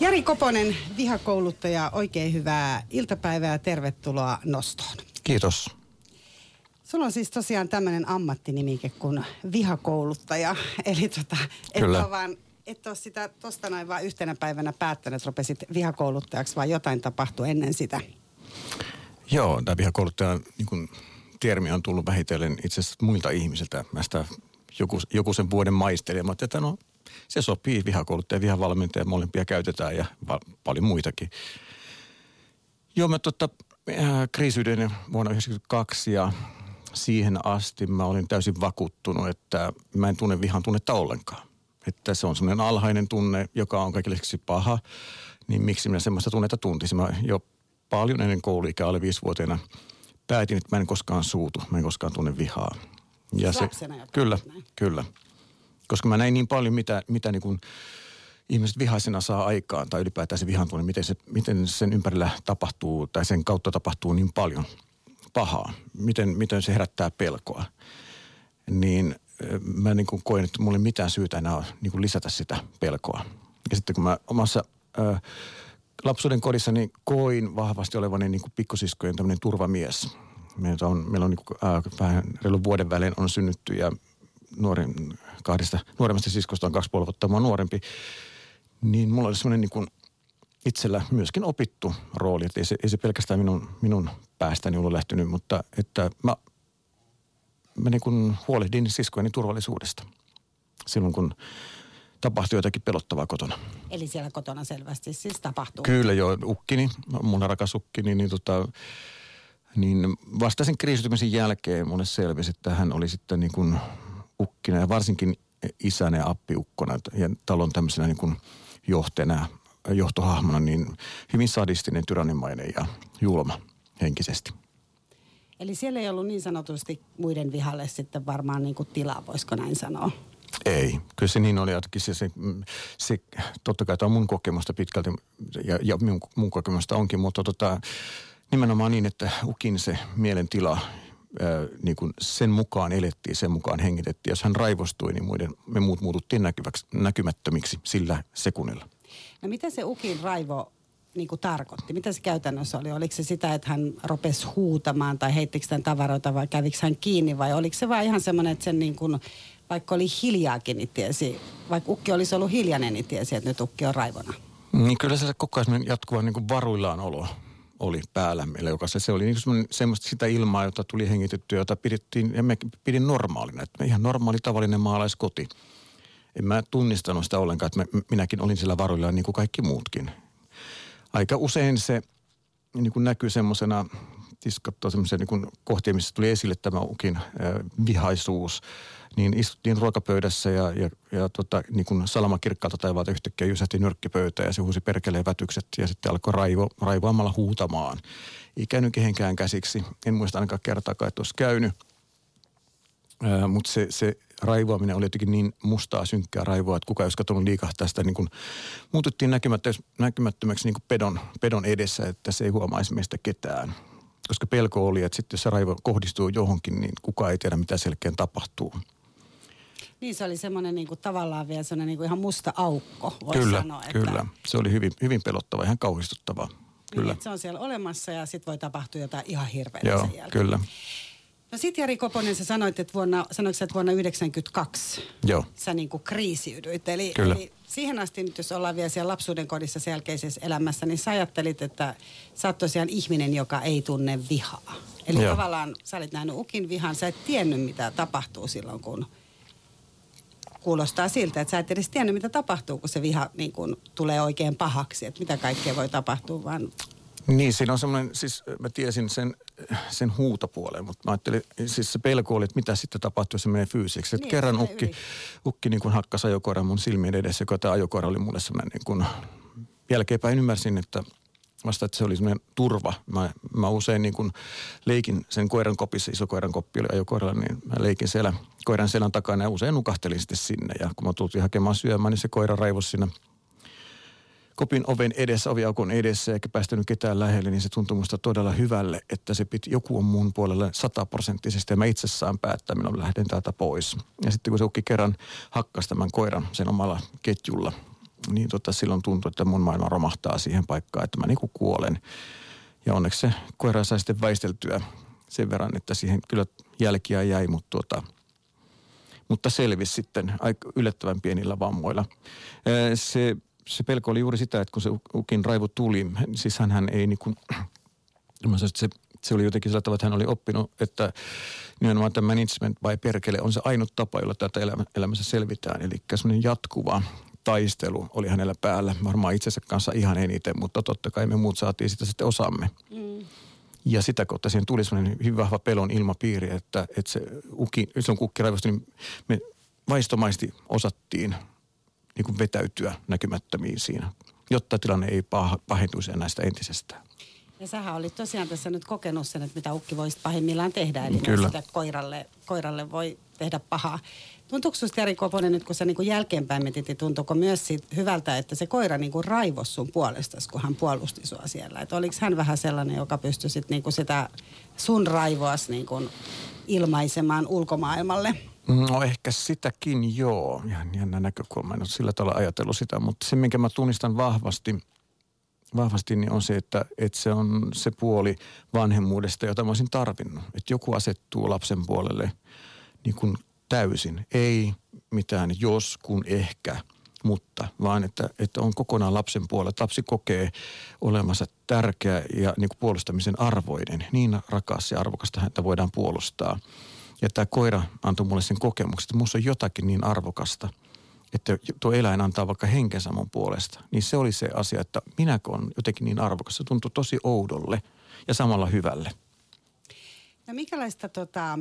Jari Koponen, vihakouluttaja, oikein hyvää iltapäivää ja tervetuloa nostoon. Kiitos. Sulla on siis tosiaan tämmöinen ammattinimike kuin vihakouluttaja. Eli tota, et Kyllä. ole vaan et ole sitä tosta noin vaan yhtenä päivänä päättänyt, että rupesit vihakouluttajaksi, vaan jotain tapahtui ennen sitä. Joo, tämä vihakouluttajan niin kuin, termi on tullut vähitellen itse asiassa muilta ihmisiltä. Mä sitä joku, joku sen vuoden maistelin. Mä että no, se sopii vihakouluttaja ja vihavalmentaja, molempia käytetään ja va- paljon muitakin. Joo, mä tota, äh, kriisiydyin vuonna 1992 ja siihen asti mä olin täysin vakuuttunut, että mä en tunne vihan tunnetta ollenkaan. Että se on semmoinen alhainen tunne, joka on kaikille paha, niin miksi minä semmoista tunnetta tuntisin. Mä jo paljon ennen kouluikää, alle viisivuotiaana, päätin, että mä en koskaan suutu, mä en koskaan tunne vihaa. Ja Siis lapsena jo kyllä, näin? kyllä. Koska mä näin niin paljon, mitä, mitä niin kuin ihmiset vihaisena saa aikaan, tai ylipäätään se vihan tunne, miten, se, miten sen ympärillä tapahtuu, tai sen kautta tapahtuu niin paljon pahaa. Miten, miten se herättää pelkoa. Niin mä niin kuin koin, että mulla ei mitään syytä enää niin kuin lisätä sitä pelkoa. Ja sitten kun mä omassa ö, lapsuuden kodissani koin vahvasti olevani niin kuin pikkusiskojen tämmöinen turvamies. Meillä on, meillä on niin kuin, äh, vähän reilun vuoden välein on synnytty ja nuorin, kahdesta nuoremmasta siskosta on kaksi puoli vuotta mua nuorempi. Niin mulla oli semmoinen niin kuin itsellä myöskin opittu rooli, että ei se, ei se pelkästään minun, minun päästäni ollut lähtenyt, mutta että mä, mä niin kuin huolehdin siskojeni turvallisuudesta silloin, kun tapahtui jotakin pelottavaa kotona. Eli siellä kotona selvästi siis tapahtuu. Kyllä joo, ukkini, mun rakas ukkini, niin, tota, niin vasta sen kriisitymisen jälkeen mulle selvisi, että hän oli sitten niin kuin ukkina ja varsinkin isänä ja appiukkona ja talon tämmöisenä niin kuin johtena, johtohahmona, niin hyvin sadistinen, tyrannimainen ja julma henkisesti. Eli siellä ei ollut niin sanotusti muiden vihalle sitten varmaan niin kuin tilaa, voisiko näin sanoa. Ei, kyllä se niin oli. Jotenkin se, se, se, totta kai tämä on mun kokemusta pitkälti ja, ja mun, mun kokemusta onkin, mutta tota, nimenomaan niin, että ukin se mielentila, ää, niin kuin sen mukaan elettiin, sen mukaan hengitettiin. Jos hän raivostui, niin muiden, me muut muututtiin näkyväksi, näkymättömiksi sillä sekunnilla. No mitä se Ukin raivo niin kuin tarkoitti? Mitä se käytännössä oli? Oliko se sitä, että hän rupesi huutamaan tai heittikö tämän tavaroita vai kävikö hän kiinni vai oliko se vaan ihan semmoinen, että sen niin kuin, vaikka oli hiljaakin, niin tiesi, vaikka Ukki olisi ollut hiljainen, niin tiesi, että nyt Ukki on raivona. Niin kyllä se koko ajan jatkuva niin kuin varuillaan olo oli päällä meillä jokaisella. Se oli niin semmoista sitä ilmaa, jota tuli hengitettyä, jota pidettiin, ja me pidin normaalina. Että ihan normaali tavallinen maalaiskoti. En mä tunnistanut sitä ollenkaan, että mä, minäkin olin sillä varuillaan niin kuin kaikki muutkin. Aika usein se niin kuin näkyy semmoisena, tiskattua semmoisia niin kohtia, missä tuli esille tämä ukin vihaisuus. Niin istuttiin ruokapöydässä ja, ja, ja tota, niin kuin salama kirkkaalta taivaalta yhtäkkiä jysähti nyrkkipöytään ja se huusi perkeleen vätykset ja sitten alkoi raivo, raivoamalla huutamaan. Ei käynyt kehenkään käsiksi. En muista ainakaan kertaakaan, että olisi käynyt. Mutta se, se raivoaminen oli jotenkin niin mustaa, synkkää raivoa, että kuka ei olisi katsonut liikahtaa sitä. Niin kuin, muututtiin näkymättömäksi niin pedon, pedon edessä, että se ei huomaisi meistä ketään. Koska pelko oli, että sitten jos se raivo kohdistuu johonkin, niin kukaan ei tiedä, mitä selkeän tapahtuu. Niin se oli semmoinen niin kuin, tavallaan vielä semmoinen niin kuin ihan musta aukko, voisi Kyllä, sanoa. Että, kyllä. Se oli hyvin, hyvin pelottava, ihan kauhistuttava. Kyllä. Niin, se on siellä olemassa ja sitten voi tapahtua jotain ihan hirveää Joo, sen jälkeen. kyllä. No sit Jari Koponen, sä sanoit, että vuonna, sanoitko sä, että vuonna 1992 Joo. sä niin kuin kriisiydyit. Eli, Kyllä. eli siihen asti nyt, jos ollaan vielä siellä lapsuuden kodissa sen jälkeisessä elämässä, niin sä ajattelit, että sä oot tosiaan ihminen, joka ei tunne vihaa. Eli Joo. tavallaan sä olit nähnyt ukin vihan, sä et tiennyt, mitä tapahtuu silloin, kun kuulostaa siltä, että sä et edes tiennyt, mitä tapahtuu, kun se viha niin kun tulee oikein pahaksi, että mitä kaikkea voi tapahtua, vaan Niin, siinä on semmoinen, siis mä tiesin sen, sen huutopuolen, mutta mä ajattelin, siis se pelko oli, että mitä sitten tapahtuu, jos se menee fyysiseksi. Että Niin, kerran se ukki, yli. ukki niin kuin hakkasi ajokoiran mun silmien edessä, joka tämä ajokoira oli mulle semmoinen niin kuin, jälkeenpäin ymmärsin, että vasta, että se oli semmoinen turva. Mä, mä usein niin kuin leikin sen koiran kopissa, iso koiran koppi oli ajokoiralla, niin mä leikin siellä koiran selän takana ja usein nukahtelin sitten sinne. Ja kun mä tultiin hakemaan syömään, niin se koira raivosi siinä kopin oven edessä, oviaukon edessä, eikä päästänyt ketään lähelle, niin se tuntui musta todella hyvälle, että se piti, joku on mun puolella sataprosenttisesti ja mä itse saan päättää, milloin lähden täältä pois. Ja sitten kun se ukki kerran hakkasi tämän koiran sen omalla ketjulla, niin tota, silloin tuntui, että mun maailma romahtaa siihen paikkaan, että mä niin kuin kuolen. Ja onneksi se koira sai sitten väisteltyä sen verran, että siihen kyllä jälkiä jäi, mutta, tuota, mutta selvisi sitten yllättävän pienillä vammoilla. Se, se pelko oli juuri sitä, että kun se ukin raivo tuli, siis hän ei niin kuin, se, se oli jotenkin sillä tavalla, että hän oli oppinut, että nimenomaan tämä management vai perkele on se ainut tapa, jolla tätä elämä, elämässä selvitään. Eli semmoinen jatkuva taistelu oli hänellä päällä, varmaan itsensä kanssa ihan eniten, mutta totta kai me muut saatiin sitä sitten osamme. Mm. Ja sitä kautta siihen tuli semmoinen hyvin vahva pelon ilmapiiri, että, että se uki, silloin kukki raivostui, niin me vaistomaisesti osattiin niin kuin vetäytyä näkymättömiin siinä, jotta tilanne ei pahentuisi enää sitä entisestään. Ja sähän olit tosiaan tässä nyt kokenut sen, että mitä ukki voisi pahimmillaan tehdä. Eli Kyllä. sitä koiralle, koiralle voi tehdä pahaa. Tuntuuko sinusta Jari Koponen nyt, kun sä niin jälkeenpäin mietit, niin tuntuuko myös siitä hyvältä, että se koira niin kuin raivos sun puolesta, kun hän puolusti sua siellä? Että oliko hän vähän sellainen, joka pystyi sit niin kuin sitä sun raivoas niin kuin ilmaisemaan ulkomaailmalle? No ehkä sitäkin joo. Ihan jännä näkökulma. En ole sillä tavalla ajatellut sitä, mutta se, minkä mä tunnistan vahvasti – vahvasti, niin on se, että, että se on se puoli vanhemmuudesta, jota mä olisin tarvinnut. Että joku asettuu lapsen puolelle niin kuin täysin. Ei mitään jos, kun ehkä, mutta vaan että, että on kokonaan lapsen puolella. Lapsi kokee olemassa tärkeä ja niin kuin puolustamisen arvoinen. Niin rakas ja arvokasta häntä voidaan puolustaa. Ja tämä koira antoi mulle sen kokemuksen, että minussa on jotakin niin arvokasta – että tuo eläin antaa vaikka henkensä mun puolesta, niin se oli se asia, että minäkö on jotenkin niin arvokas. Se tuntui tosi oudolle ja samalla hyvälle. No minkälaista tota,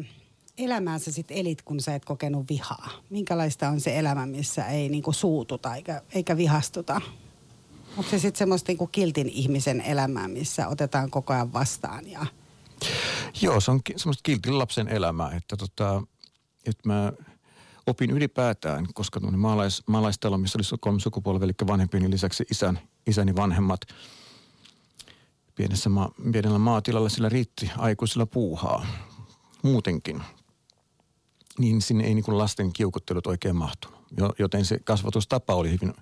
elämää sä sitten elit, kun sä et kokenut vihaa? Minkälaista on se elämä, missä ei niinku suututa eikä, eikä vihastuta? Onko se sitten semmoista niinku kiltin ihmisen elämää, missä otetaan koko ajan vastaan ja... Joo, se on semmoista kiltin lapsen elämää, että tota, että mä opin ylipäätään, koska maalais, maalaistalo, missä oli kolme sukupolvea, eli vanhempini lisäksi isän, isäni vanhemmat, pienessä ma, pienellä maatilalla sillä riitti aikuisilla puuhaa muutenkin. Niin sinne ei niin lasten kiukuttelut oikein mahtunut. Joten se kasvatustapa oli hyvin,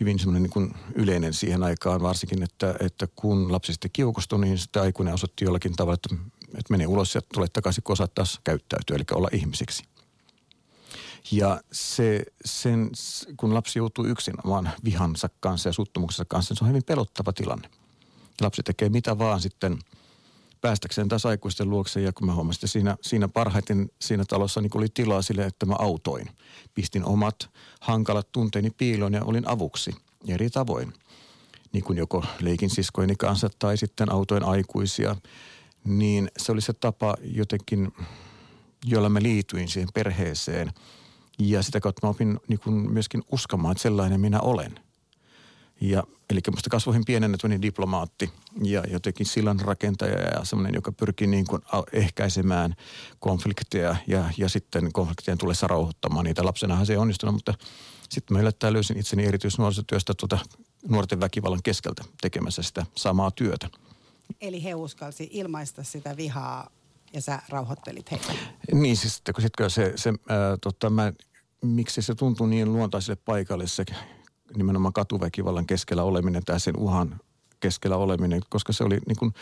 hyvin semmoinen niin yleinen siihen aikaan, varsinkin, että, että kun lapsi sitten kiukustui, niin sitten aikuinen osoitti jollakin tavalla, että, että menee ulos ja tulee takaisin, kun osaat taas käyttäytyä, eli olla ihmisiksi. Ja se, sen, kun lapsi joutuu yksin oman vihansa kanssa ja suuttumuksensa kanssa, se on hyvin pelottava tilanne. Lapsi tekee mitä vaan sitten päästäkseen taas aikuisten luokse. Ja kun mä huomasin, että siinä, siinä parhaiten siinä talossa niin oli tilaa sille, että mä autoin. Pistin omat hankalat tunteeni piiloon ja olin avuksi eri tavoin. Niin kuin joko leikin siskojeni kanssa tai sitten autoin aikuisia. Niin se oli se tapa jotenkin, jolla mä liityin siihen perheeseen – ja sitä kautta mä opin niin kuin myöskin uskomaan, että sellainen minä olen. Ja, eli musta kasvoihin pienennettyni diplomaatti ja jotenkin sillan rakentaja ja semmoinen, joka pyrkii niin kuin ehkäisemään konflikteja ja, ja sitten konfliktien tulessa rauhoittamaan niitä. Lapsenahan se ei onnistunut, mutta sitten mä yllättäen löysin itseni erityisnuorisotyöstä tuota nuorten väkivallan keskeltä tekemässä sitä samaa työtä. Eli he uskalsi ilmaista sitä vihaa ja sä rauhoittelit heitä. Niin, siis kun, sit, kun se, se ää, tota, mä, miksi se tuntuu niin luontaiselle paikalle se nimenomaan katuväkivallan keskellä oleminen tai sen uhan keskellä oleminen, koska se oli niin kuin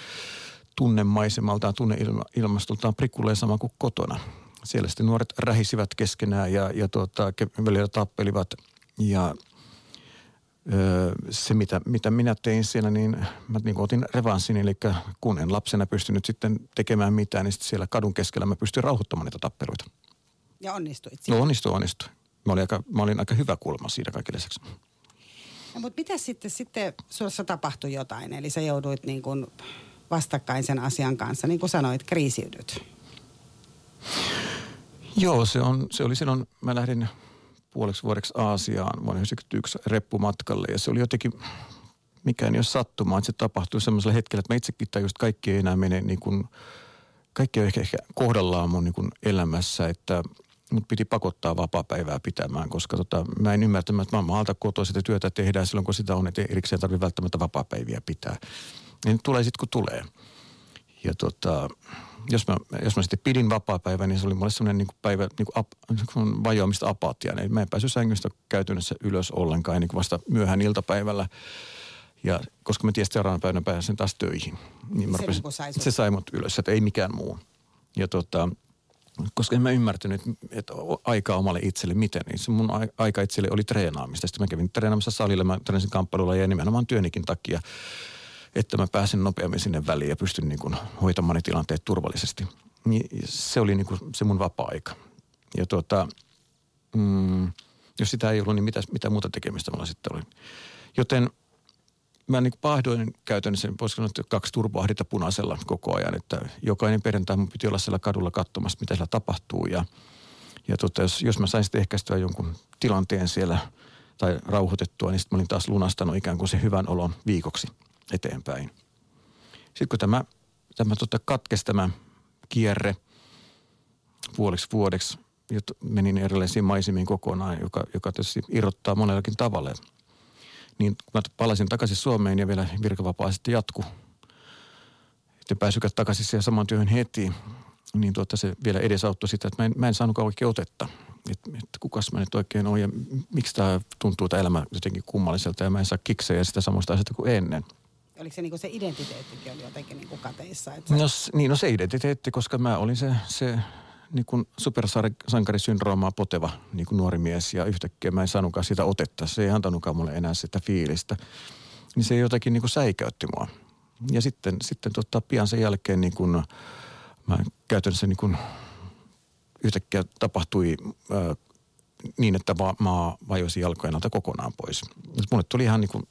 tunnemaisemaltaan, tunneilmastoltaan prikulleen sama kuin kotona. Siellä sitten nuoret rähisivät keskenään ja, ja tuota, välillä tappelivat ja se, mitä, mitä minä tein siellä, niin mä niin otin revanssin, eli kun en lapsena pystynyt sitten tekemään mitään, niin sitten siellä kadun keskellä mä pystyin rauhoittamaan niitä tappeluita. Ja onnistuit siinä? No onnistuin, onnistuin. Mä olin aika, mä olin aika hyvä kulma siinä kaikille lisäksi. No, mutta mitä sitten, sitten suossa tapahtui jotain? Eli sä jouduit niin kuin vastakkain sen asian kanssa, niin kuin sanoit, kriisiydyt. Joo, se, on, se oli silloin, mä lähdin puoleksi vuodeksi Aasiaan vuonna 1991 reppumatkalle ja se oli jotenkin, mikään ei ole sattumaa, että se tapahtui semmoisella hetkellä, että mä itsekin tajusin, että kaikki ei enää mene niin kuin, kaikki on ehkä, ehkä kohdallaan mun niin kuin elämässä, että mut piti pakottaa vapaa-päivää pitämään, koska tota, mä en ymmärtänyt, että mä maalta kotoa sitä työtä tehdään silloin, kun sitä on, että erikseen tarvitse välttämättä vapaa-päiviä pitää. Niin tulee sitten, kun tulee. ja tota, jos mä, jos mä sitten pidin vapaa-päivää, niin se oli mulle semmoinen niin päivä niin kuin ap, niin vajoamista apatia. Niin mä en päässyt sängystä käytännössä ylös ollenkaan, niin kuin vasta myöhään iltapäivällä. Ja koska mä tiesin seuraavana päivänä pääsen taas töihin. Niin mä se, rupesin, sai se sai mut ylös, että ei mikään muu. Ja tota, koska en mä ymmärtänyt, että aikaa omalle itselle miten, niin se mun aika itselle oli treenaamista. Sitten mä kävin treenaamassa salilla, mä treenasin kamppailulla ja nimenomaan työnikin takia, että mä pääsin nopeammin sinne väliin ja pystyn niin kuin hoitamaan ne tilanteet turvallisesti. Niin se oli niin kuin se mun vapaa-aika. Ja tuota, mm, jos sitä ei ollut, niin mitä, mitä muuta tekemistä mulla sitten oli. Joten mä niin pahdoin käytännössä, voisi sanoa, että kaksi turboahdita punaisella koko ajan, että jokainen perjantai mun piti olla siellä kadulla katsomassa, mitä siellä tapahtuu ja, ja tota, jos, jos mä sain sitten ehkäistyä jonkun tilanteen siellä tai rauhoitettua, niin sitten mä olin taas lunastanut ikään kuin se hyvän olon viikoksi eteenpäin. Sitten kun tämä, tämä tota katkesi tämä kierre puoliksi vuodeksi, menin erilaisiin maisemiin kokonaan, joka, joka tietysti irrottaa monellakin tavalla – niin kun mä palasin takaisin Suomeen ja vielä virkavapaa sitten jatku, että pääsykät takaisin siihen saman työhön heti, niin tuota se vielä edesauttoi sitä, että mä en, mä en saanut oikein otetta. Että et kukas mä nyt oikein olen ja miksi tämä tuntuu tämä elämä jotenkin kummalliselta ja mä en saa kiksejä sitä samasta asiasta kuin ennen. Oliko se, niin se identiteettikin oli jotenkin niin kuin kateissa? Että no, niin, no se identiteetti, koska mä olin se, se niin kuin supersankarisyndroomaa poteva niin kuin nuori mies ja yhtäkkiä mä en saanutkaan sitä otetta. Se ei antanutkaan mulle enää sitä fiilistä. Niin se jotakin niin kuin säikäytti mua. Ja sitten, sitten tota, pian sen jälkeen niin kuin, mä käytännössä niin kuin, yhtäkkiä tapahtui ää, niin, että va, maa vajosi jalkojen alta kokonaan pois. Mulle tuli ihan niin kuin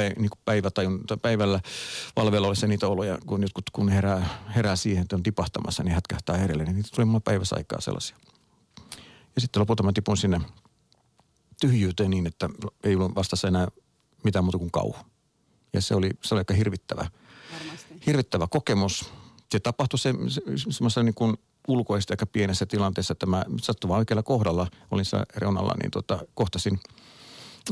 niin kuin päivä tai päivällä valveloissa niitä oloja, kun jotkut kun herää, herää siihen, että on tipahtamassa, niin hätkähtää herelle, niin niitä tuli mulle päivässä aikaa sellaisia. Ja sitten lopulta mä tipun sinne tyhjyyteen niin, että ei ollut vastassa enää mitään muuta kuin kauhu. Ja se oli, se oli aika hirvittävä, Varmasti. hirvittävä kokemus. Se tapahtui se, se, semmoisessa niin kuin ulkoisesti aika pienessä tilanteessa, että mä sattuvan oikealla kohdalla, olin siellä reunalla, niin tota, kohtasin –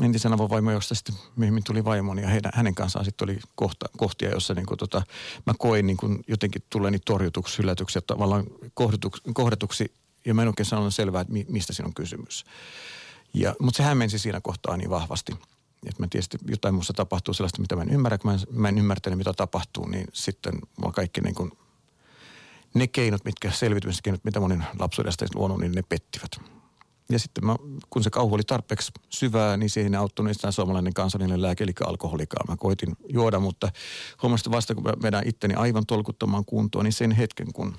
entisen avovaimo, josta sitten myöhemmin tuli vaimoni ja heidän, hänen kanssaan sitten oli kohta, kohtia, jossa niin kuin tota, mä koin niin kuin jotenkin tulleeni torjutuksi, hylätyksi ja tavallaan kohdatuksi, kohdatuksi ja mä en oikein sanonut selvää, että mi, mistä siinä on kysymys. Ja, mutta se hämmensi siinä kohtaa niin vahvasti, että mä että jotain muussa tapahtuu sellaista, mitä mä en ymmärrä, kun mä en, mä en ymmärtänyt, mitä tapahtuu, niin sitten mulla kaikki niin kuin, ne keinot, mitkä selvitymiskeinot, mitä monin lapsuudesta luonut, niin ne pettivät. Ja sitten mä, kun se kauhu oli tarpeeksi syvää, niin siihen auttoi niistä suomalainen kansallinen lääke, eli alkoholikaa. Mä koitin juoda, mutta huomasin vasta, kun mä vedän itteni aivan tolkuttomaan kuntoon, niin sen hetken, kun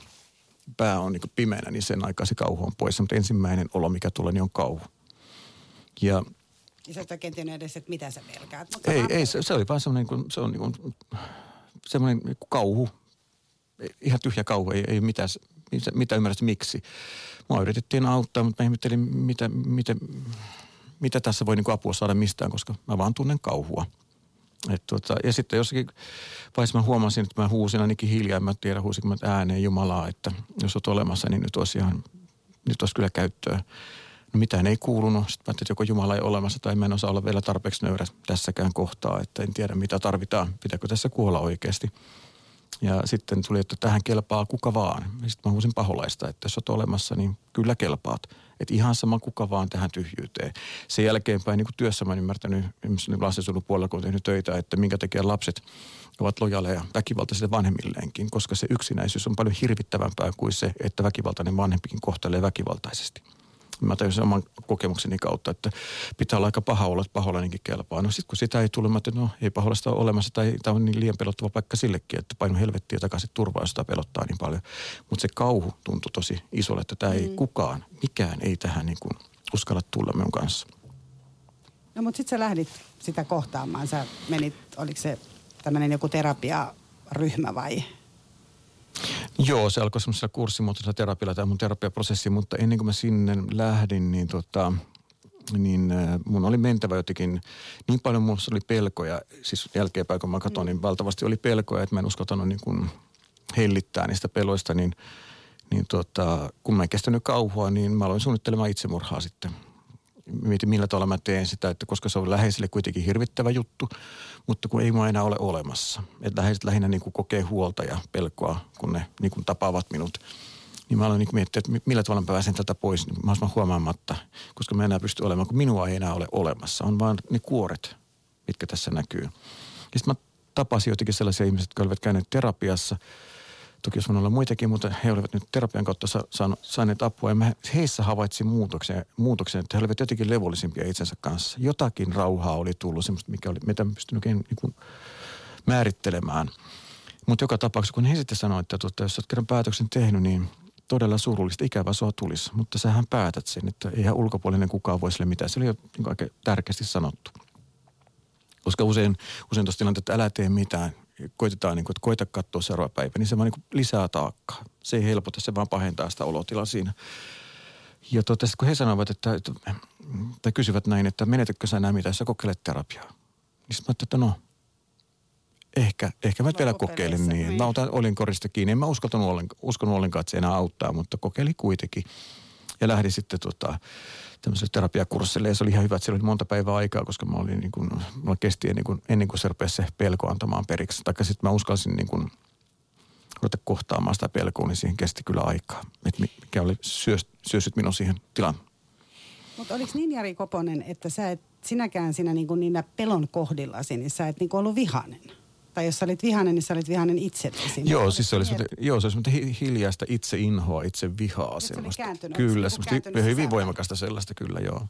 pää on niin pimeänä, niin sen aikaa se kauhu on pois. Mutta ensimmäinen olo, mikä tulee, niin on kauhu. Ja ja sä et oikein tiennyt edes, että mitä sä pelkäät. Mutta ei, ei se, se, oli vaan semmoinen, kun, se on niin kuin, semmoinen niin kauhu. Ihan tyhjä kauhu, ei, ei mitään, mitä, mitä ymmärrät miksi. Mua yritettiin auttaa, mutta mä ihmettelin, mitä, mitä, mitä tässä voi niin apua saada mistään, koska mä vaan tunnen kauhua. Et tuota, ja sitten jossakin vaiheessa mä huomasin, että mä huusin ainakin hiljaa. Mä tiedän, huusinko mä ääneen Jumalaa, että jos olet olemassa, niin nyt olisi ihan, nyt olisi kyllä käyttöä. No mitään ei kuulunut. Sitten mä että joko Jumala ei olemassa tai mä en osaa olla vielä tarpeeksi nöyrä tässäkään kohtaa, että en tiedä mitä tarvitaan. Pitääkö tässä kuolla oikeasti. Ja sitten tuli, että tähän kelpaa kuka vaan. Sitten mä huusin paholaista, että jos olet olemassa, niin kyllä kelpaat. Että ihan sama kuka vaan tähän tyhjyyteen. Sen jälkeenpäin niin kuin työssä mä oon ymmärtänyt, esimerkiksi lastensuojelun puolella, kun olen tehnyt töitä, että minkä takia lapset ovat lojaleja väkivaltaisille vanhemmilleenkin, koska se yksinäisyys on paljon hirvittävämpää kuin se, että väkivaltainen vanhempikin kohtelee väkivaltaisesti – Mä tajusin oman kokemukseni kautta, että pitää olla aika paha olla, että paholainenkin kelpaa. No sitten kun sitä ei tule, mä että no ei paholasta ole olemassa tai tämä on niin liian pelottava paikka sillekin, että paino helvettiä takaisin turvaa, jos sitä pelottaa niin paljon. Mutta se kauhu tuntui tosi isolle, että tämä mm. ei kukaan, mikään ei tähän niin kuin uskalla tulla minun kanssa. No mutta sitten sä lähdit sitä kohtaamaan. Sä menit, oliko se tämmöinen joku terapiaryhmä vai Joo, se alkoi semmoisella kurssimuotoisella terapialla tämä mun terapiaprosessi, mutta ennen kuin mä sinne lähdin, niin tota, niin äh, mun oli mentävä jotenkin, niin paljon mulla oli pelkoja, siis jälkeenpäin kun mä katson, niin valtavasti oli pelkoja, että mä en uskaltanut niin kuin hellittää niistä peloista, niin, niin tota, kun mä en kestänyt kauhua, niin mä aloin suunnittelemaan itsemurhaa sitten. Mietin millä tavalla mä teen sitä, että koska se on läheisille kuitenkin hirvittävä juttu, mutta kun ei mua enää ole olemassa. Että läheiset lähinnä niin kuin kokee huolta ja pelkoa, kun ne niin kuin tapaavat minut. Niin mä aloin niin miettiä, että millä tavalla mä pääsen tätä pois niin mahdollisimman huomaamatta, koska mä enää pysty olemaan, kun minua ei enää ole olemassa. On vaan ne kuoret, mitkä tässä näkyy. Ja sitten mä tapasin jotenkin sellaisia ihmisiä, jotka olivat käyneet terapiassa – Toki olisi olla muitakin, mutta he olivat nyt terapian kautta sa- saaneet apua. Ja mä heissä havaitsin muutoksen, muutoksen, että he olivat jotenkin levollisimpia itsensä kanssa. Jotakin rauhaa oli tullut, semmoista, mikä oli, mitä pystynyt niin määrittelemään. Mutta joka tapauksessa, kun he sitten sanoivat, että tuota, jos olet kerran päätöksen tehnyt, niin todella surullista, ikävä sua tulisi. Mutta sähän päätät sen, että eihän ulkopuolinen kukaan voi sille mitään. Se oli jo niin aika tärkeästi sanottu. Koska usein, usein tuossa tilanteessa, että älä tee mitään, koitetaan, niin kuin, että koita katsoa seuraava päivä, niin se vaan niin lisää taakkaa. Se ei helpota, se vaan pahentaa sitä olotilaa siinä. Ja tuota, kun he sanovat, että, että, tai kysyvät näin, että menetätkö sä enää mitä, sä kokeilet terapiaa. Niin sitten mä että no, ehkä, ehkä mä vielä kokeilin niin. niin. Mä otan, olin korista kiinni. En mä uskaltanut ollenkaan, uskonut ollenkaan, että se enää auttaa, mutta kokeilin kuitenkin. Ja lähdin sitten tota, tämmöiselle terapiakurssille ja se oli ihan hyvä, että siellä oli monta päivää aikaa, koska mä olin niin kuin, mulla kesti ennen kuin, ennen kuin se rupesi se pelko antamaan periksi. Taikka sitten mä uskalsin niin kuin ruveta kohtaamaan sitä pelkoa, niin siihen kesti kyllä aikaa. Että mikä oli syös, syösyt minun siihen tilaan. Mutta oliko niin Jari Koponen, että sä et sinäkään siinä niin kuin niinä pelon kohdillasi, niin sä et niin kuin ollut vihainen? Tai jos sä olit vihainen, niin sä olit vihainen itsellesi. Joo, siis se oli semmoinen, joo, se oli semmoinen hiljaista itse inhoa, itse vihaa se semmoista. Kääntynyt, kyllä, semmoista hyvin sisään. voimakasta sellaista kyllä, joo.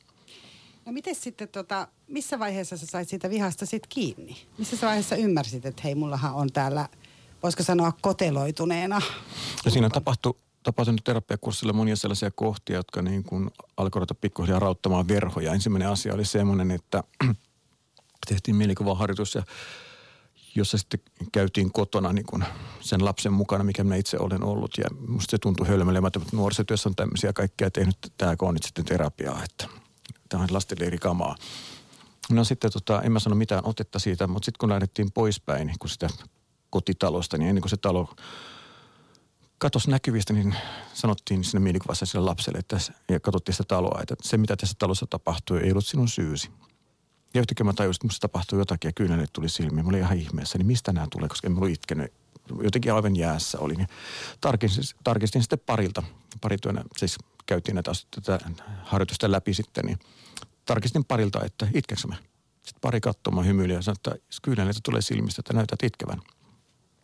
No miten sitten, tota, missä vaiheessa sä sait siitä vihasta sit kiinni? Missä vaiheessa ymmärsit, että hei, mullahan on täällä, voisiko sanoa koteloituneena? No siinä tapahtui, tapahtui terapiakurssilla monia sellaisia kohtia, jotka niin kuin alkoi pikkuhiljaa rauttamaan verhoja. Ensimmäinen asia oli semmoinen, että tehtiin mielikuvaharjoitus ja jossa sitten käytiin kotona niin kuin sen lapsen mukana, mikä minä itse olen ollut. Ja musta se tuntui hölmölle, että nuorisotyössä on tämmöisiä kaikkea tehnyt, tämä on nyt sitten terapiaa, että tämä on lastenleirikamaa. No sitten tota, en mä sano mitään otetta siitä, mutta sitten kun lähdettiin poispäin, kun sitä kotitalosta, niin ennen kuin se talo katos näkyvistä, niin sanottiin sinne mielikuvassa sille lapselle, että, ja katsottiin sitä taloa, että se mitä tässä talossa tapahtui ei ollut sinun syysi. Ja yhtäkkiä mä tajusin, että musta tapahtui jotakin ja kynänet tuli silmiin. Mä olin ihan ihmeessä, niin mistä nämä tulee, koska en mä ollut itkenyt. Jotenkin aivan jäässä olin. tarkistin, tarkistin sitten parilta, parityönä, siis käytiin näitä, tätä harjoitusta läpi sitten, niin tarkistin parilta, että itkenkö mä. Sitten pari katsomaan hymyili ja sanoi, että kyyneleet tulee silmistä, että näytät itkevän.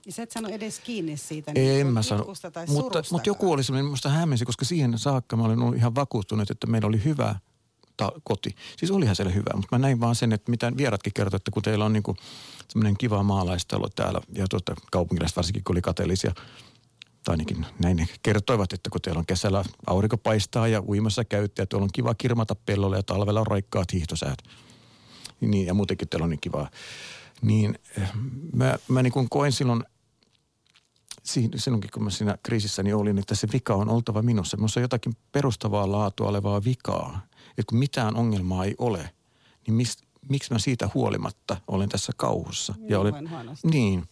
Ja sä et sano edes kiinni siitä niin en mä sano, mutta, mutta joku oli semmoinen, musta hämmensi, koska siihen saakka mä olin ollut ihan vakuuttunut, että meillä oli hyvä ta- koti. Siis olihan siellä hyvä, mutta mä näin vaan sen, että mitä vieratkin kertoo, että kun teillä on niin semmoinen kiva maalaistalo täällä ja tuota, kaupunkilaiset varsinkin kun oli kateellisia, tai ainakin näin ne kertoivat, että kun teillä on kesällä aurinko paistaa ja uimassa käytte ja tuolla on kiva kirmata pellolle ja talvella on raikkaat hiihtosäät. Niin, ja muutenkin teillä on niin kivaa. Niin eh, mä, mä niin kuin koen silloin, silloinkin kun mä siinä kriisissäni olin, että se vika on oltava minussa. Minussa on jotakin perustavaa laatua olevaa vikaa että kun mitään ongelmaa ei ole, niin mis, miksi mä siitä huolimatta olen tässä kauhussa. Niin, ja olen, niin.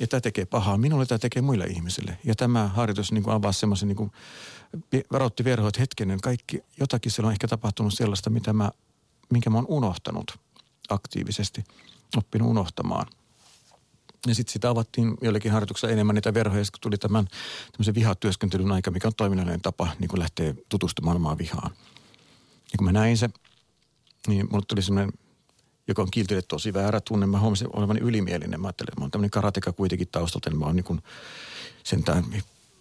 Ja tämä tekee pahaa. Minulle tämä tekee muille ihmisille. Ja tämä harjoitus niin kuin avasi semmoisen, niin kuin, varoitti verho, että hetkenen, kaikki, jotakin siellä on ehkä tapahtunut sellaista, mitä mä, minkä mä oon unohtanut aktiivisesti, oppinut unohtamaan. Ja sitten sitä avattiin joillekin harjoituksella enemmän niitä verhoja, kun tuli tämän tämmöisen vihatyöskentelyn aika, mikä on toiminnallinen tapa niin kuin lähteä tutustumaan omaan vihaan. Ja kun mä näin se, niin mulle tuli semmoinen, joka on kiiltille tosi väärä tunne. Mä huomasin olevani ylimielinen. Mä ajattelin, että mä oon tämmöinen karateka kuitenkin taustalta, niin mä oon niin kuin sentään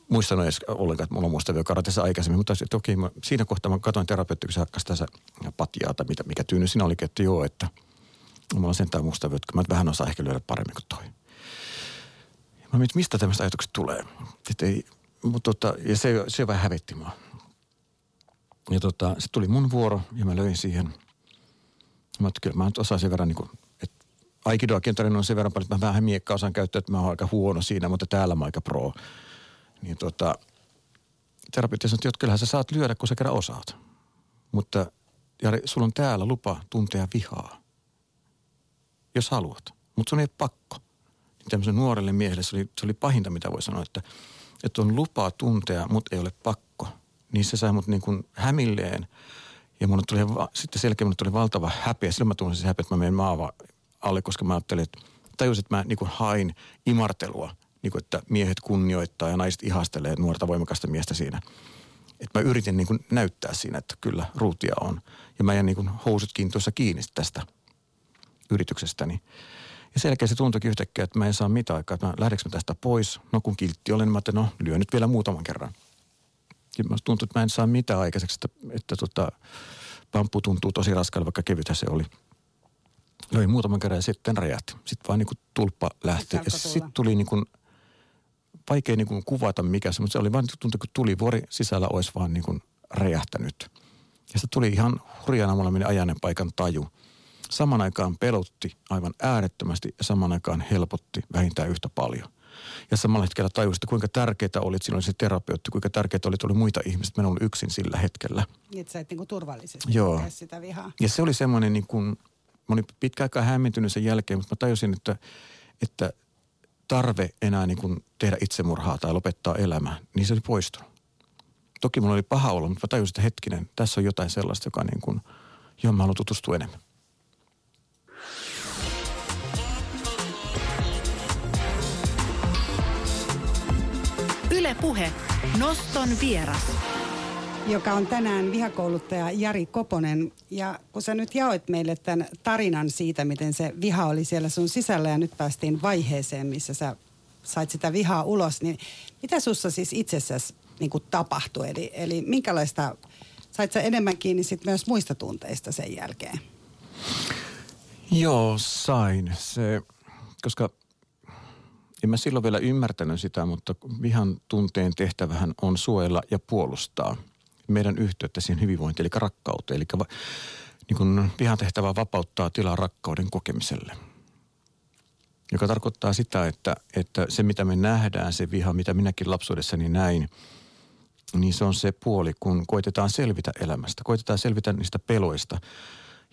muistanut edes ollenkaan, että mulla on muistavia karatessa aikaisemmin, mutta että okei, mä, siinä kohtaa mä katsoin terapeutti, kun se hakkasi tässä patjaa tai mitä, mikä tyyny siinä oli, että joo, että mulla on sentään muistavia, että mä vähän osaa ehkä lyödä paremmin kuin toi. Mä mietin, mistä tämmöistä ajatukset tulee. Ei, mutta tota, ja se, se vähän hävetti mua. Ja tota, se tuli mun vuoro ja mä löin siihen. Mä että kyllä mä osaan sen verran niin kuin, että Aikidoakin on sen verran paljon, että mä vähän miekkaa osaan käyttää, että mä oon aika huono siinä, mutta täällä mä aika pro. Niin tota, terapeutti sanoi, että kyllähän sä saat lyödä, kun sä kerran osaat. Mutta Jari, sulla on täällä lupa tuntea vihaa, jos haluat. Mutta sun ei pakko. Niin tämmöisen nuorelle miehelle se oli, se oli pahinta, mitä voi sanoa, että, että on lupa tuntea, mutta ei ole pakko niin se sai mut niin kuin hämilleen Ja mun tuli, sitten selkeä mun tuli valtava häpeä. Silloin mä tunsin se häpeä, että mä menen maava alle, koska mä ajattelin, että tajusin, että mä niin kuin hain imartelua, niin kuin, että miehet kunnioittaa ja naiset ihastelee nuorta voimakasta miestä siinä. Että mä yritin niin kuin näyttää siinä, että kyllä ruutia on. Ja mä jäin niin kuin housutkin tuossa kiinni tästä yrityksestäni. Ja selkeä se tuntuikin yhtäkkiä, että mä en saa mitään aikaa, että mä lähdekö mä tästä pois. No kun kiltti olen, niin mä että no lyö nyt vielä muutaman kerran. Ja mä tuntui, että mä en saa mitään aikaiseksi, että, että tota, pamppu tuntuu tosi raskaalle, vaikka kevythän se oli. Löi muutaman kerran ja sitten räjähti. Sitten vaan niin kuin tulppa lähti. Ja sitten tuli niin kuin, vaikea niin kuin kuvata mikä se, mutta se oli vaan tuntui, kun tuli vuori sisällä olisi vaan niin kuin räjähtänyt. Ja sitten tuli ihan hurjana mulla meni ajanen paikan taju. Saman aikaan pelotti aivan äärettömästi ja saman aikaan helpotti vähintään yhtä paljon. Ja samalla hetkellä tajusin, kuinka tärkeää oli, että siinä oli se terapeutti, kuinka tärkeää oli, että oli muita ihmisiä, että mä olin yksin sillä hetkellä. Niin, että sä et niin kuin turvallisesti Joo. sitä vihaa. Ja se oli semmoinen niin kuin, mä olin pitkä aikaa hämmentynyt sen jälkeen, mutta mä tajusin, että, että tarve enää niin kuin tehdä itsemurhaa tai lopettaa elämää, niin se oli poistunut. Toki mulla oli paha olla, mutta mä tajusin, että hetkinen, tässä on jotain sellaista, joka niin kuin, johon mä haluan tutustua enemmän. Yle Puhe. Noston vieras. Joka on tänään vihakouluttaja Jari Koponen. Ja kun sä nyt jaoit meille tämän tarinan siitä, miten se viha oli siellä sun sisällä ja nyt päästiin vaiheeseen, missä sä sait sitä vihaa ulos, niin mitä sussa siis itsessäsi niin kuin tapahtui? Eli, eli minkälaista, sait sä enemmän kiinni sit myös muista tunteista sen jälkeen? Joo, sain. Se, koska en mä silloin vielä ymmärtänyt sitä, mutta vihan tunteen tehtävähän on suojella ja puolustaa meidän yhteyttä siihen hyvinvointiin, eli rakkauteen. Eli va, niin kun vihan tehtävä vapauttaa tilaa rakkauden kokemiselle. Joka tarkoittaa sitä, että, että se mitä me nähdään, se viha, mitä minäkin lapsuudessani näin, niin se on se puoli, kun koitetaan selvitä elämästä, koitetaan selvitä niistä peloista.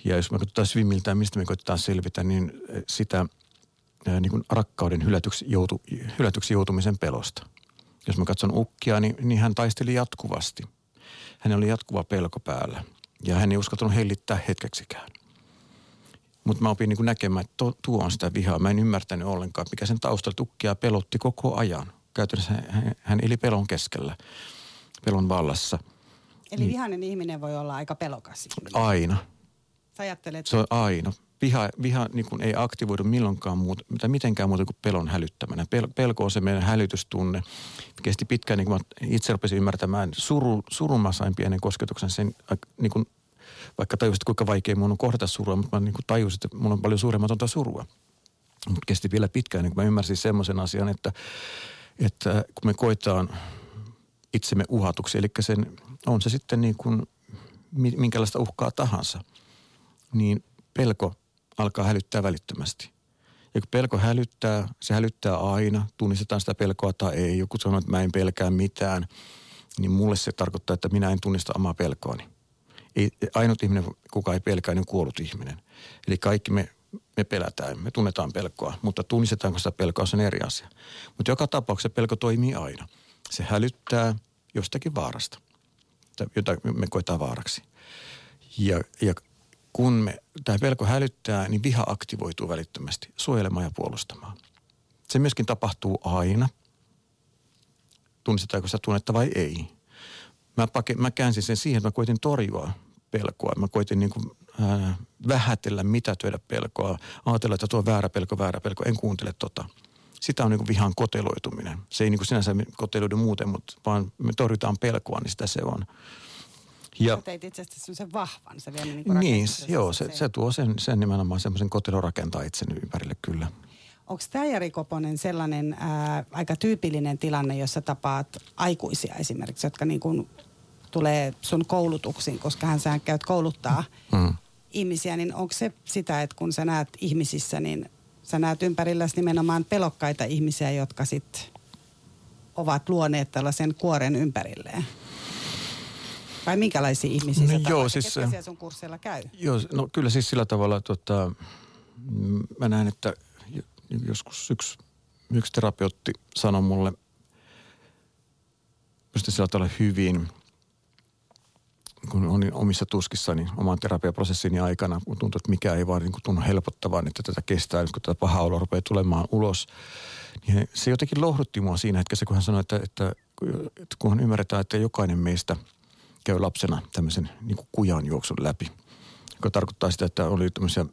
Ja jos me katsotaan syvimmiltään, mistä me koitetaan selvitä, niin sitä – niin kuin rakkauden hylätyksi, joutu, hylätyksi joutumisen pelosta. Jos mä katson ukkia, niin, niin hän taisteli jatkuvasti. Hän oli jatkuva pelko päällä ja hän ei uskaltanut hellittää hetkeksikään. Mutta mä opin niin näkemään, että to, tuo on sitä vihaa. Mä en ymmärtänyt ollenkaan, mikä sen taustalla tukkia pelotti koko ajan. Käytännössä hän, hän eli pelon keskellä, pelon vallassa. Eli niin. vihainen ihminen voi olla aika pelokas ihminen. Aina. Sä ajattelet... Se on aina viha, viha niin kuin ei aktivoidu milloinkaan muuta, tai mitenkään muuta kuin pelon hälyttämänä. Pel, pelko on se meidän hälytystunne. Kesti pitkään, niin kuin mä itse rupesin ymmärtämään, suru, surun mä sain pienen kosketuksen sen, niin kuin, vaikka tajusin, kuinka vaikea mun on kohdata surua, mutta mä niin kuin tajusin, että mulla on paljon suuremmatonta surua. Mutta kesti vielä pitkään, niin kuin mä ymmärsin semmoisen asian, että, että kun me koetaan itsemme uhatuksi, eli sen, on se sitten niin kuin minkälaista uhkaa tahansa, niin pelko alkaa hälyttää välittömästi. Ja kun pelko hälyttää, se hälyttää aina, tunnistetaan sitä pelkoa tai ei. Joku sanoo, että mä en pelkää mitään, niin mulle se tarkoittaa, että minä en tunnista omaa pelkoani. Ei, ainut ihminen, kuka ei pelkää, niin on kuollut ihminen. Eli kaikki me, me pelätään, me tunnetaan pelkoa, mutta tunnistetaanko sitä pelkoa, se on eri asia. Mutta joka tapauksessa pelko toimii aina. Se hälyttää jostakin vaarasta, jota me koetaan vaaraksi. Ja, ja kun me, tämä pelko hälyttää, niin viha aktivoituu välittömästi suojelemaan ja puolustamaan. Se myöskin tapahtuu aina. Tunnistetaanko sitä tunnetta vai ei. Mä, pake, mä käänsin sen siihen, että mä koitin torjua pelkoa. Mä koitin niin kuin, äh, vähätellä, mitätöidä pelkoa. Ajatella, että tuo väärä pelko, väärä pelko. En kuuntele tota. Sitä on niin kuin vihan koteloituminen. Se ei niin kuin sinänsä koteloidu muuten, mutta vaan me torjutaan pelkoa, niin sitä se on. Ja, Sä teit itse asiassa semmoisen vahvan, se vielä niin Niin, joo, se, se, tuo sen, sen nimenomaan semmoisen kotelon rakentaa itsen ympärille kyllä. Onko tämä Jari Koponen sellainen ää, aika tyypillinen tilanne, jossa tapaat aikuisia esimerkiksi, jotka niin kuin tulee sun koulutuksiin, koska hän sä käyt kouluttaa mm. ihmisiä, niin onko se sitä, että kun sä näet ihmisissä, niin sä näet ympärilläsi nimenomaan pelokkaita ihmisiä, jotka sitten ovat luoneet tällaisen kuoren ympärilleen? Vai minkälaisia ihmisiä no, sä joo, siis, ketkä sun kursseilla käy? Joo, no kyllä siis sillä tavalla, tota, mä näen, että joskus yksi, yksi terapeutti sanoi mulle, minusta sillä tavalla hyvin, kun olin omissa tuskissani oman terapiaprosessini aikana, kun tuntui, että mikä ei vaan niin tunnu helpottavaa, että tätä kestää, kun tätä pahaa olo rupeaa tulemaan ulos. Niin se jotenkin lohdutti mua siinä hetkessä, kun hän sanoi, että, että, että kunhan ymmärretään, että jokainen meistä käy lapsena tämmöisen niin kuin kujan juoksun läpi – joka tarkoittaa sitä, että oli tämmöisiä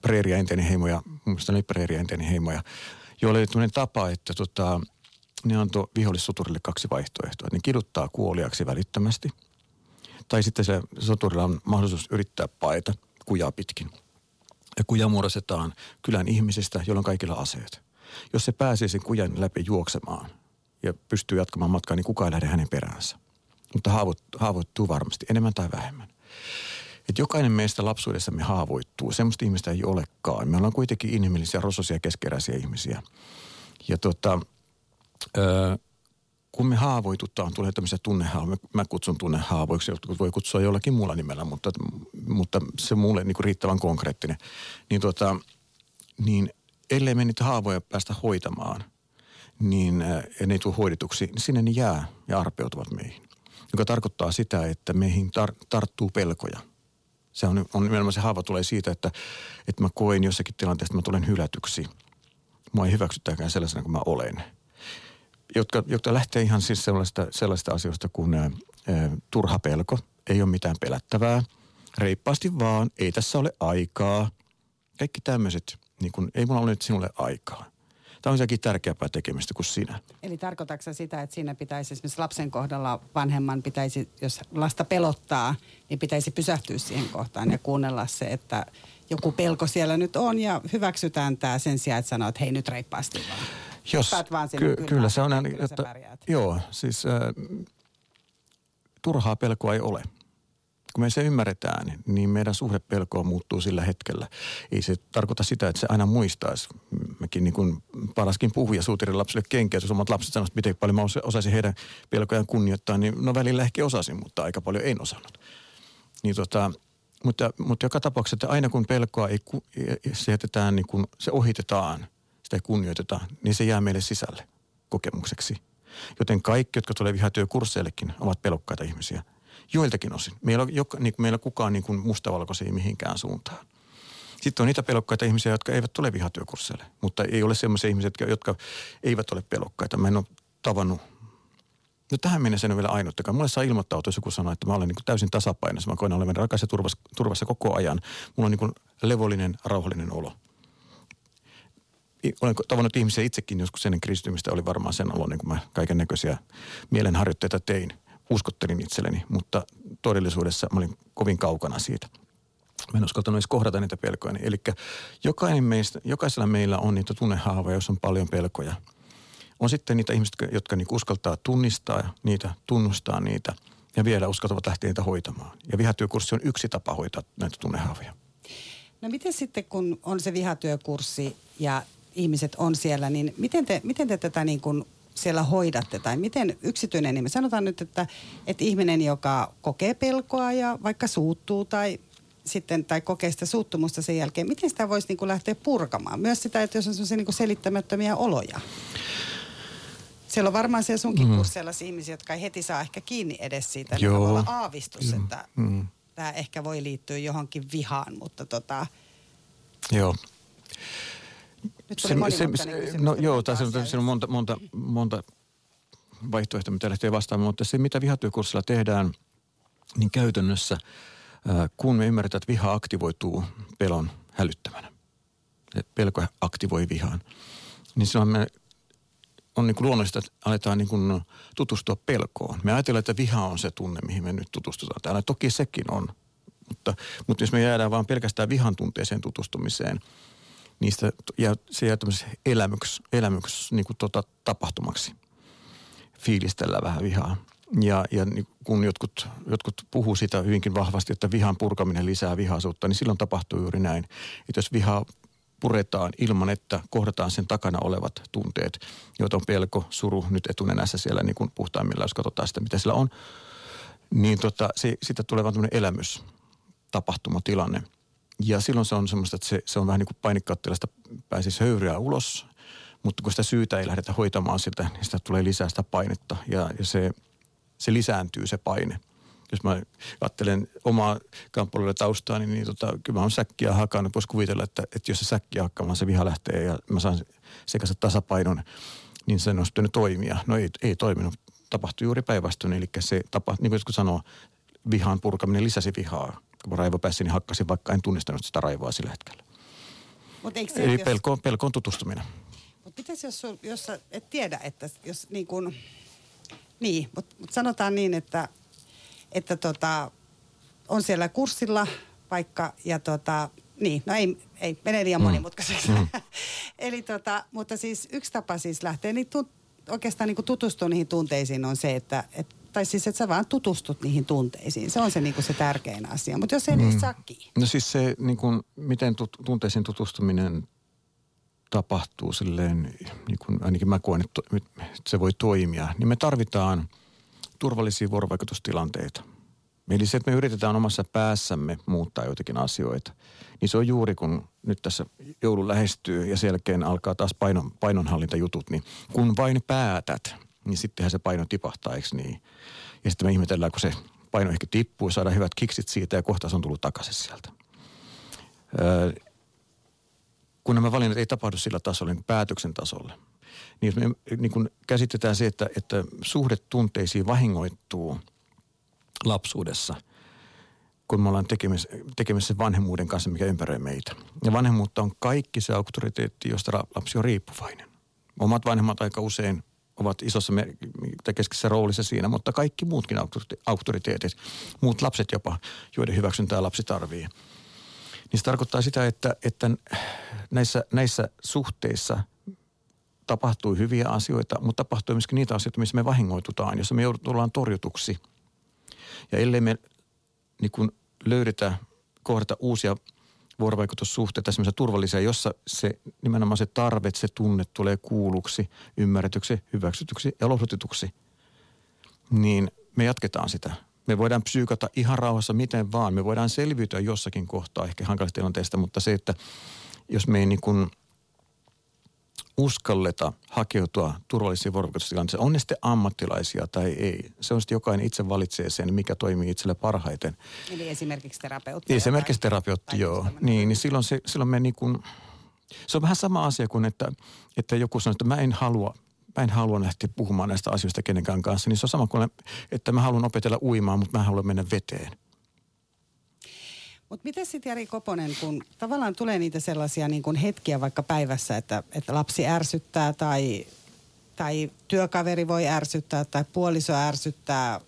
preeriäinteeniheimoja, mun mielestä oli preeriäinteeniheimoja, joilla oli tämmöinen tapa, että tota, ne antoi vihollissoturille kaksi vaihtoehtoa. Ne kiduttaa kuoliaksi välittömästi, tai sitten se soturilla on mahdollisuus yrittää paeta kujaa pitkin. Ja kuja muodostetaan kylän ihmisistä, joilla on kaikilla aseet. Jos se pääsee sen kujan läpi juoksemaan ja pystyy jatkamaan matkaa, niin kukaan ei lähde hänen peräänsä. Mutta haavoittuu varmasti, enemmän tai vähemmän että jokainen meistä lapsuudessamme haavoittuu. Semmoista ihmistä ei olekaan. Me ollaan kuitenkin inhimillisiä, rososia, keskeräisiä ihmisiä. Ja tota, ö, kun me haavoitutaan, tulee tämmöisiä tunnehaavoja. Mä kutsun tunnehaavoiksi, jotkut voi kutsua jollakin muulla nimellä, mutta, mutta se mulle niin riittävän konkreettinen. Niin, tota, niin ellei me niitä haavoja päästä hoitamaan, niin ne ei tule hoidetuksi, niin sinne ne jää ja arpeutuvat meihin. Joka tarkoittaa sitä, että meihin tar- tarttuu pelkoja – se on, on nimenomaan se haava tulee siitä, että, että mä koen jossakin tilanteessa, että mä tulen hylätyksi. Mua ei hyväksytäkään sellaisena kuin mä olen. Jotka, jotka lähtee ihan siis sellaista, sellaista asioista kuin ä, turha pelko. Ei ole mitään pelättävää. Reippaasti vaan, ei tässä ole aikaa. Kaikki tämmöiset, niin kun, ei mulla ole nyt sinulle aikaa. Tämä on jotakin tärkeämpää tekemistä kuin sinä. Eli tarkoitatko sitä, että siinä pitäisi esimerkiksi lapsen kohdalla vanhemman pitäisi, jos lasta pelottaa, niin pitäisi pysähtyä siihen kohtaan ja kuunnella se, että joku pelko siellä nyt on ja hyväksytään tämä sen sijaan, että sanoo, että hei nyt reippaasti vaan. Jos, vaan ky- kyllä se on, että, joo, siis äh, turhaa pelkoa ei ole kun me se ymmärretään, niin meidän suhde pelkoon muuttuu sillä hetkellä. Ei se tarkoita sitä, että se aina muistaisi. Mäkin niin kuin paraskin puhuja suutirin lapsille kenkiä, jos omat lapset sanoisivat, miten paljon mä osaisin heidän pelkojaan kunnioittaa, niin no välillä ehkä osasin, mutta aika paljon en osannut. Niin tota, mutta, mutta joka tapauksessa, että aina kun pelkoa ei, se jätetään, niin kun se ohitetaan, sitä ei kunnioiteta, niin se jää meille sisälle kokemukseksi. Joten kaikki, jotka tulee vihatyökursseillekin, ovat pelokkaita ihmisiä. Joiltakin osin. Meillä, joka, niin, meillä kukaan niin kuin mustavalkoisia mihinkään suuntaan. Sitten on niitä pelokkaita ihmisiä, jotka eivät tule vihatyökursseille, mutta ei ole sellaisia ihmisiä, jotka, jotka eivät ole pelokkaita. Mä en ole tavannut No tähän mennessä en ole vielä ainuttakaan. Mulle saa ilmoittautua, jos joku sanoo, että mä olen niin täysin tasapainossa. Mä koen olevan rakas ja turvassa, turvassa koko ajan. Mulla on niin kuin levollinen, rauhallinen olo. Olen tavannut ihmisiä itsekin joskus ennen kristymistä. Oli varmaan sen olo, niin kuin mä kaiken näköisiä mielenharjoitteita tein uskottelin itselleni, mutta todellisuudessa mä olin kovin kaukana siitä. Mä en uskaltanut edes kohdata niitä pelkoja. Eli jokainen meistä, jokaisella meillä on niitä tunnehaavoja, jos on paljon pelkoja. On sitten niitä ihmisiä, jotka niinku uskaltaa tunnistaa niitä, tunnustaa niitä ja vielä uskaltavat lähteä niitä hoitamaan. Ja vihatyökurssi on yksi tapa hoitaa näitä tunnehaavoja. No miten sitten, kun on se vihatyökurssi ja ihmiset on siellä, niin miten te, miten te tätä niin kuin siellä hoidatte? Tai miten yksityinen ihminen, sanotaan nyt, että, että ihminen, joka kokee pelkoa ja vaikka suuttuu tai sitten, tai kokee sitä suuttumusta sen jälkeen, miten sitä voisi niin kuin lähteä purkamaan? Myös sitä, että jos on sellaisia niin selittämättömiä oloja. Siellä on varmaan siellä sunkin mm. sellaisia ihmisiä, jotka ei heti saa ehkä kiinni edes siitä niin Joo. aavistus, mm. että mm. tämä ehkä voi liittyä johonkin vihaan, mutta tota... Joo. Nyt se, se, se, no joo, tässä on, on monta, monta, monta vaihtoehtoa, mitä lähtee vastaamaan, mutta se, mitä vihatyökurssilla tehdään, niin käytännössä, kun me ymmärretään, että viha aktivoituu pelon hälyttämänä, pelko aktivoi vihaan, niin silloin me on niin kuin luonnollista, että aletaan niin kuin tutustua pelkoon. Me ajatellaan, että viha on se tunne, mihin me nyt tutustutaan täällä. Toki sekin on, mutta, mutta jos me jäädään vain pelkästään vihan tunteeseen tutustumiseen – niistä ja se jää tämmöisessä elämyksi, elämyksi niin kuin tota, tapahtumaksi. Fiilistellä vähän vihaa. Ja, ja kun jotkut, jotkut puhuu sitä hyvinkin vahvasti, että vihan purkaminen lisää vihaisuutta, niin silloin tapahtuu juuri näin. Että jos vihaa puretaan ilman, että kohdataan sen takana olevat tunteet, joita on pelko, suru nyt etunenässä siellä niin kuin puhtaimmillaan, jos katsotaan sitä, mitä sillä on, niin tota, se, siitä tulee vaan tämmöinen elämys, tapahtumatilanne – ja silloin se on semmoista, että se, se on vähän niin kuin painikattilasta pääsisi höyryä ulos, mutta kun sitä syytä ei lähdetä hoitamaan sitä, niin sitä tulee lisää sitä painetta ja, ja se, se lisääntyy se paine. jos mä ajattelen omaa kamppuiluiden taustaa, niin, niin tota, kyllä mä oon säkkiä hakannut. Voisi kuvitella, että, että jos se säkkiä hakkaamaan se viha lähtee ja mä saan sekä se tasapainon, niin sen olisi pitänyt toimia. No ei, ei toiminut. Tapahtui juuri päinvastoin. Eli se tapa, niin kuin sanoo, vihan purkaminen lisäsi vihaa. Kun raivo pääsi, niin hakkasin, vaikka en tunnistanut sitä raivoa sillä hetkellä. Mut eikö se, Eli jos, pelko, pelko on tutustuminen. mut mitäs jos, sul, jos sä et tiedä, että jos niin kuin, niin, mutta mut sanotaan niin, että, että tota, on siellä kurssilla vaikka ja tota, niin, no ei, ei mene liian monimutkaiseksi. Mm. Eli tota, mutta siis yksi tapa siis lähteä niin tu, oikeastaan niin tutustua niihin tunteisiin on se, että et, tai siis että sä vaan tutustut niihin tunteisiin. Se on se niin kuin se tärkein asia. Mutta jos ei mm. niistä saa kiinni. No siis se, niin kuin, miten tut, tunteisiin tutustuminen tapahtuu silleen, niin kuin ainakin mä koen, että to- että se voi toimia, niin me tarvitaan turvallisia vuorovaikutustilanteita. Eli se, että me yritetään omassa päässämme muuttaa joitakin asioita, niin se on juuri kun nyt tässä joulu lähestyy ja sen jälkeen alkaa taas painon, painonhallintajutut, niin kun vain päätät, niin sittenhän se paino tipahtaa, eikö niin? Ja sitten me ihmetellään, kun se paino ehkä tippuu, saadaan hyvät kiksit siitä ja kohta se on tullut takaisin sieltä. Öö, kun nämä valinnat ei tapahdu sillä tasolla, niin päätöksen tasolla, niin jos me niin kun käsitetään se, että, että suhde tunteisiin vahingoittuu lapsuudessa, kun me ollaan tekemässä, tekemässä vanhemmuuden kanssa, mikä ympäröi meitä. Ja vanhemmuutta on kaikki se auktoriteetti, josta la- lapsi on riippuvainen. Omat vanhemmat aika usein ovat isossa tai keskeisessä roolissa siinä, mutta kaikki muutkin auktorite- auktoriteetit, muut lapset jopa, joiden hyväksyntää lapsi tarvii. Niin se tarkoittaa sitä, että, että näissä, näissä suhteissa tapahtuu hyviä asioita, mutta tapahtuu myöskin niitä asioita, missä me vahingoitutaan, jossa me joudutaan torjutuksi. Ja ellei me niin kuin löydetä, kohdata uusia vuorovaikutussuhteita, semmoisia turvallisia, jossa se nimenomaan se tarve, se tunne tulee kuulluksi, ymmärretyksi, hyväksytyksi ja lohdutetuksi, niin me jatketaan sitä. Me voidaan psyykata ihan rauhassa miten vaan. Me voidaan selviytyä jossakin kohtaa ehkä hankalista tilanteista, mutta se, että jos me ei niin kuin uskalleta hakeutua turvallisiin vuorovaikutustilanteisiin, on ne sitten ammattilaisia tai ei. Se on sitten jokainen itse valitsee sen, mikä toimii itselle parhaiten. Eli esimerkiksi terapeutti. Esimerkiksi tai- terapeutti, tai joo. Niin, niin silloin, se, silloin me niin kuin, se on vähän sama asia kuin, että, että joku sanoo, että mä en halua, mä en halua lähteä puhumaan näistä asioista kenenkään kanssa. Niin se on sama kuin, että mä haluan opetella uimaan, mutta mä haluan mennä veteen. Mutta miten sitten Jari Koponen, kun tavallaan tulee niitä sellaisia niin kuin hetkiä vaikka päivässä, että, että lapsi ärsyttää tai, tai työkaveri voi ärsyttää tai puoliso ärsyttää,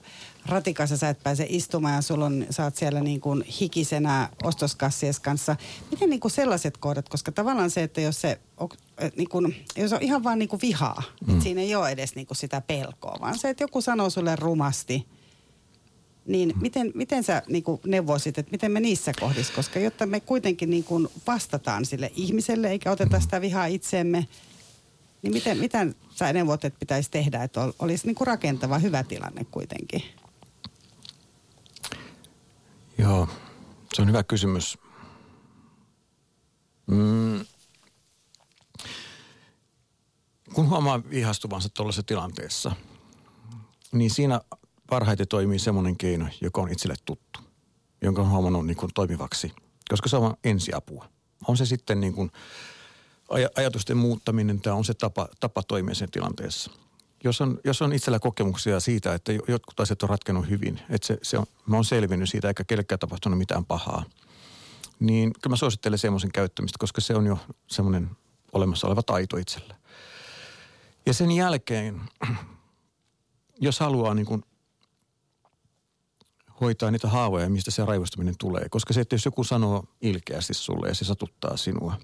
ratikassa sä et pääse istumaan ja sulla on, sä oot siellä niin kuin hikisenä ostoskassies kanssa. Miten niin kuin sellaiset kohdat, koska tavallaan se, että jos se on, niin kuin, jos on ihan vaan niin kuin vihaa, mm. siinä ei ole edes niin kuin sitä pelkoa, vaan se, että joku sanoo sulle rumasti – niin miten, miten sä niin kuin neuvoisit, että miten me niissä kohdissa, koska jotta me kuitenkin niin kuin vastataan sille ihmiselle eikä oteta sitä vihaa itseemme, niin miten, miten sä neuvot, että pitäisi tehdä, että ol- olisi niin kuin rakentava, hyvä tilanne kuitenkin? Joo, se on hyvä kysymys. Mm. Kun huomaa vihastuvansa tuollaisessa tilanteessa, niin siinä parhaiten toimii semmoinen keino, joka on itselle tuttu, jonka on huomannut niin kuin toimivaksi, koska se on ensiapua. On se sitten niin kuin aj- ajatusten muuttaminen, tämä on se tapa, tapa toimia sen tilanteessa. Jos on, jos on itsellä kokemuksia siitä, että jo- jotkut asiat on ratkennut hyvin, että se, se on, mä oon selvinnyt siitä eikä kellekään tapahtunut mitään pahaa, niin kyllä mä suosittelen semmoisen käyttämistä, koska se on jo semmoinen olemassa oleva taito itsellä. Ja sen jälkeen, jos haluaa niin kuin hoitaa niitä haavoja, mistä se raivostuminen tulee. Koska se, että jos joku sanoo ilkeästi sulle ja se satuttaa sinua,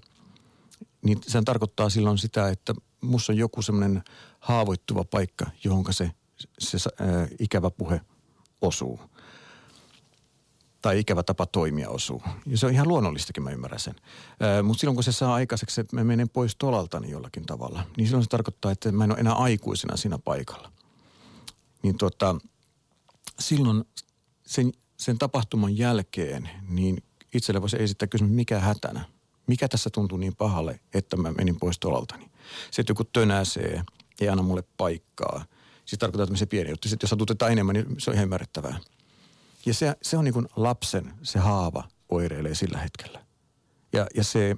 niin se tarkoittaa silloin sitä, että musta on joku semmoinen haavoittuva paikka, johon se, se ää, ikävä puhe osuu. Tai ikävä tapa toimia osuu. Ja se on ihan luonnollistakin, mä ymmärrän sen. Mutta silloin kun se saa aikaiseksi, että mä menen pois tolaltani jollakin tavalla, niin silloin se tarkoittaa, että mä en ole enää aikuisena siinä paikalla. Niin tota, silloin sen, sen tapahtuman jälkeen, niin itselle voisi esittää kysymys, mikä hätänä? Mikä tässä tuntuu niin pahalle, että mä menin pois tolaltani? Se, että joku tönäsee, ei anna mulle paikkaa. Siis tarkoittaa, että se pieni juttu. Sitten jos satutetaan enemmän, niin se on ihan ymmärrettävää. Ja se, se on niin kuin lapsen, se haava oireilee sillä hetkellä. Ja, ja se,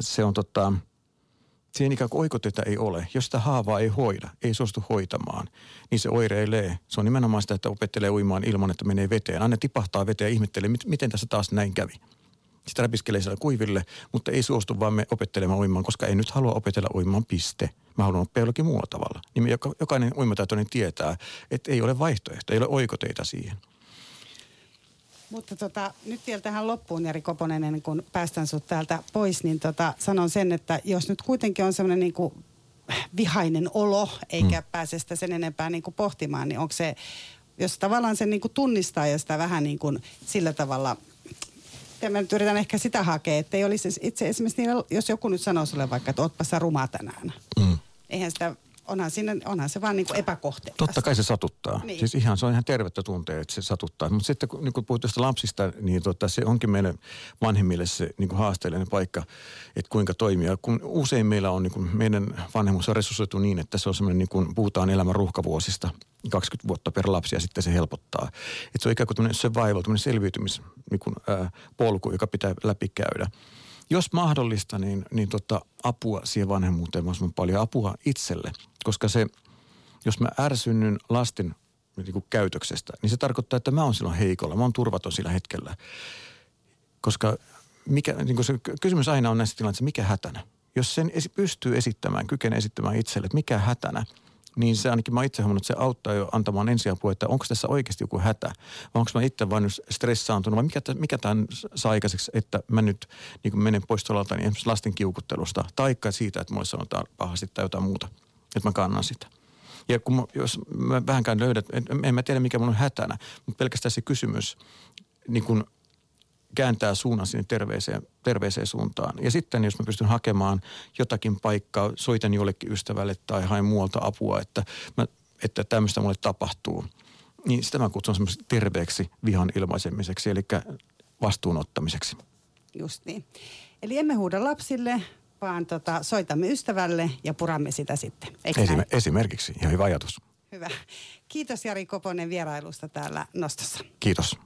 se on tota, siihen ikään kuin oikoteita ei ole. Jos sitä haavaa ei hoida, ei suostu hoitamaan, niin se oireilee. Se on nimenomaan sitä, että opettelee uimaan ilman, että menee veteen. Aina tipahtaa veteen ja ihmettelee, miten tässä taas näin kävi. Sitä läpiskelee siellä kuiville, mutta ei suostu vaan me opettelemaan uimaan, koska ei nyt halua opetella uimaan piste. Mä haluan oppia jollakin muulla tavalla. Niin jokainen uimataitoinen tietää, että ei ole vaihtoehto, ei ole oikoteita siihen. Mutta tota, nyt vielä tähän loppuun, Jari Koponen, ennen kuin päästään sinut täältä pois, niin tota, sanon sen, että jos nyt kuitenkin on semmoinen niin kuin vihainen olo, eikä hmm. pääse sitä sen enempää niin kuin pohtimaan, niin onko se, jos tavallaan sen niin kuin tunnistaa ja sitä vähän niin kuin sillä tavalla ja mä nyt yritän ehkä sitä hakea, että ei olisi itse esimerkiksi, jos joku nyt sanoo sulle vaikka, että ootpa sä ruma tänään. Mm. Eihän sitä onhan, siinä, onhan se vaan niin kuin epäkohtelua. Totta kai se satuttaa. Niin. Siis ihan, se on ihan tervettä tuntea, että se satuttaa. Mutta sitten kun, niin kun puhut tuosta lapsista, niin tota, se onkin meille vanhemmille se niin kuin haasteellinen paikka, että kuinka toimia. Kun usein meillä on, niin kuin, meidän vanhemmuus on resurssoitu niin, että se on semmoinen, niin kuin puhutaan elämän ruuhkavuosista, 20 vuotta per lapsi ja sitten se helpottaa. Että se on ikään kuin tämmöinen survival, tämmöinen selviytymispolku, niin kuin, polku, joka pitää läpikäydä jos mahdollista, niin, niin tota, apua siihen vanhemmuuteen mahdollisimman paljon, apua itselle. Koska se, jos mä ärsynnyn lasten niin kuin käytöksestä, niin se tarkoittaa, että mä oon silloin heikolla, mä oon turvaton sillä hetkellä. Koska mikä, niin kuin se kysymys aina on näissä tilanteissa, mikä hätänä? Jos sen esi- pystyy esittämään, kykenee esittämään itselle, että mikä hätänä – niin se ainakin mä itse huomannut, että se auttaa jo antamaan ensiapua, että onko tässä oikeasti joku hätä, vai onko mä itse vain stressaantunut, vai mikä, mikä tämän saa aikaiseksi, että mä nyt niin menen pois tuolalta niin esimerkiksi lasten kiukuttelusta, taikka siitä, että mulle sanotaan pahasti tai jotain muuta, että mä kannan sitä. Ja kun mä, jos mä vähänkään löydän, en mä tiedä mikä mun on hätänä, mutta pelkästään se kysymys, niin kun kääntää suunnan sinne terveeseen, terveeseen suuntaan. Ja sitten jos mä pystyn hakemaan jotakin paikkaa, soitan jollekin ystävälle tai haen muualta apua, että, mä, että tämmöistä mulle tapahtuu, niin sitä mä kutsun semmoiseksi terveeksi vihan ilmaisemiseksi, eli vastuunottamiseksi. Just niin. Eli emme huuda lapsille, vaan tota, soitamme ystävälle ja puramme sitä sitten. Esim- esimerkiksi, ihan hyvä ajatus. Hyvä. Kiitos Jari Koponen vierailusta täällä Nostossa. Kiitos.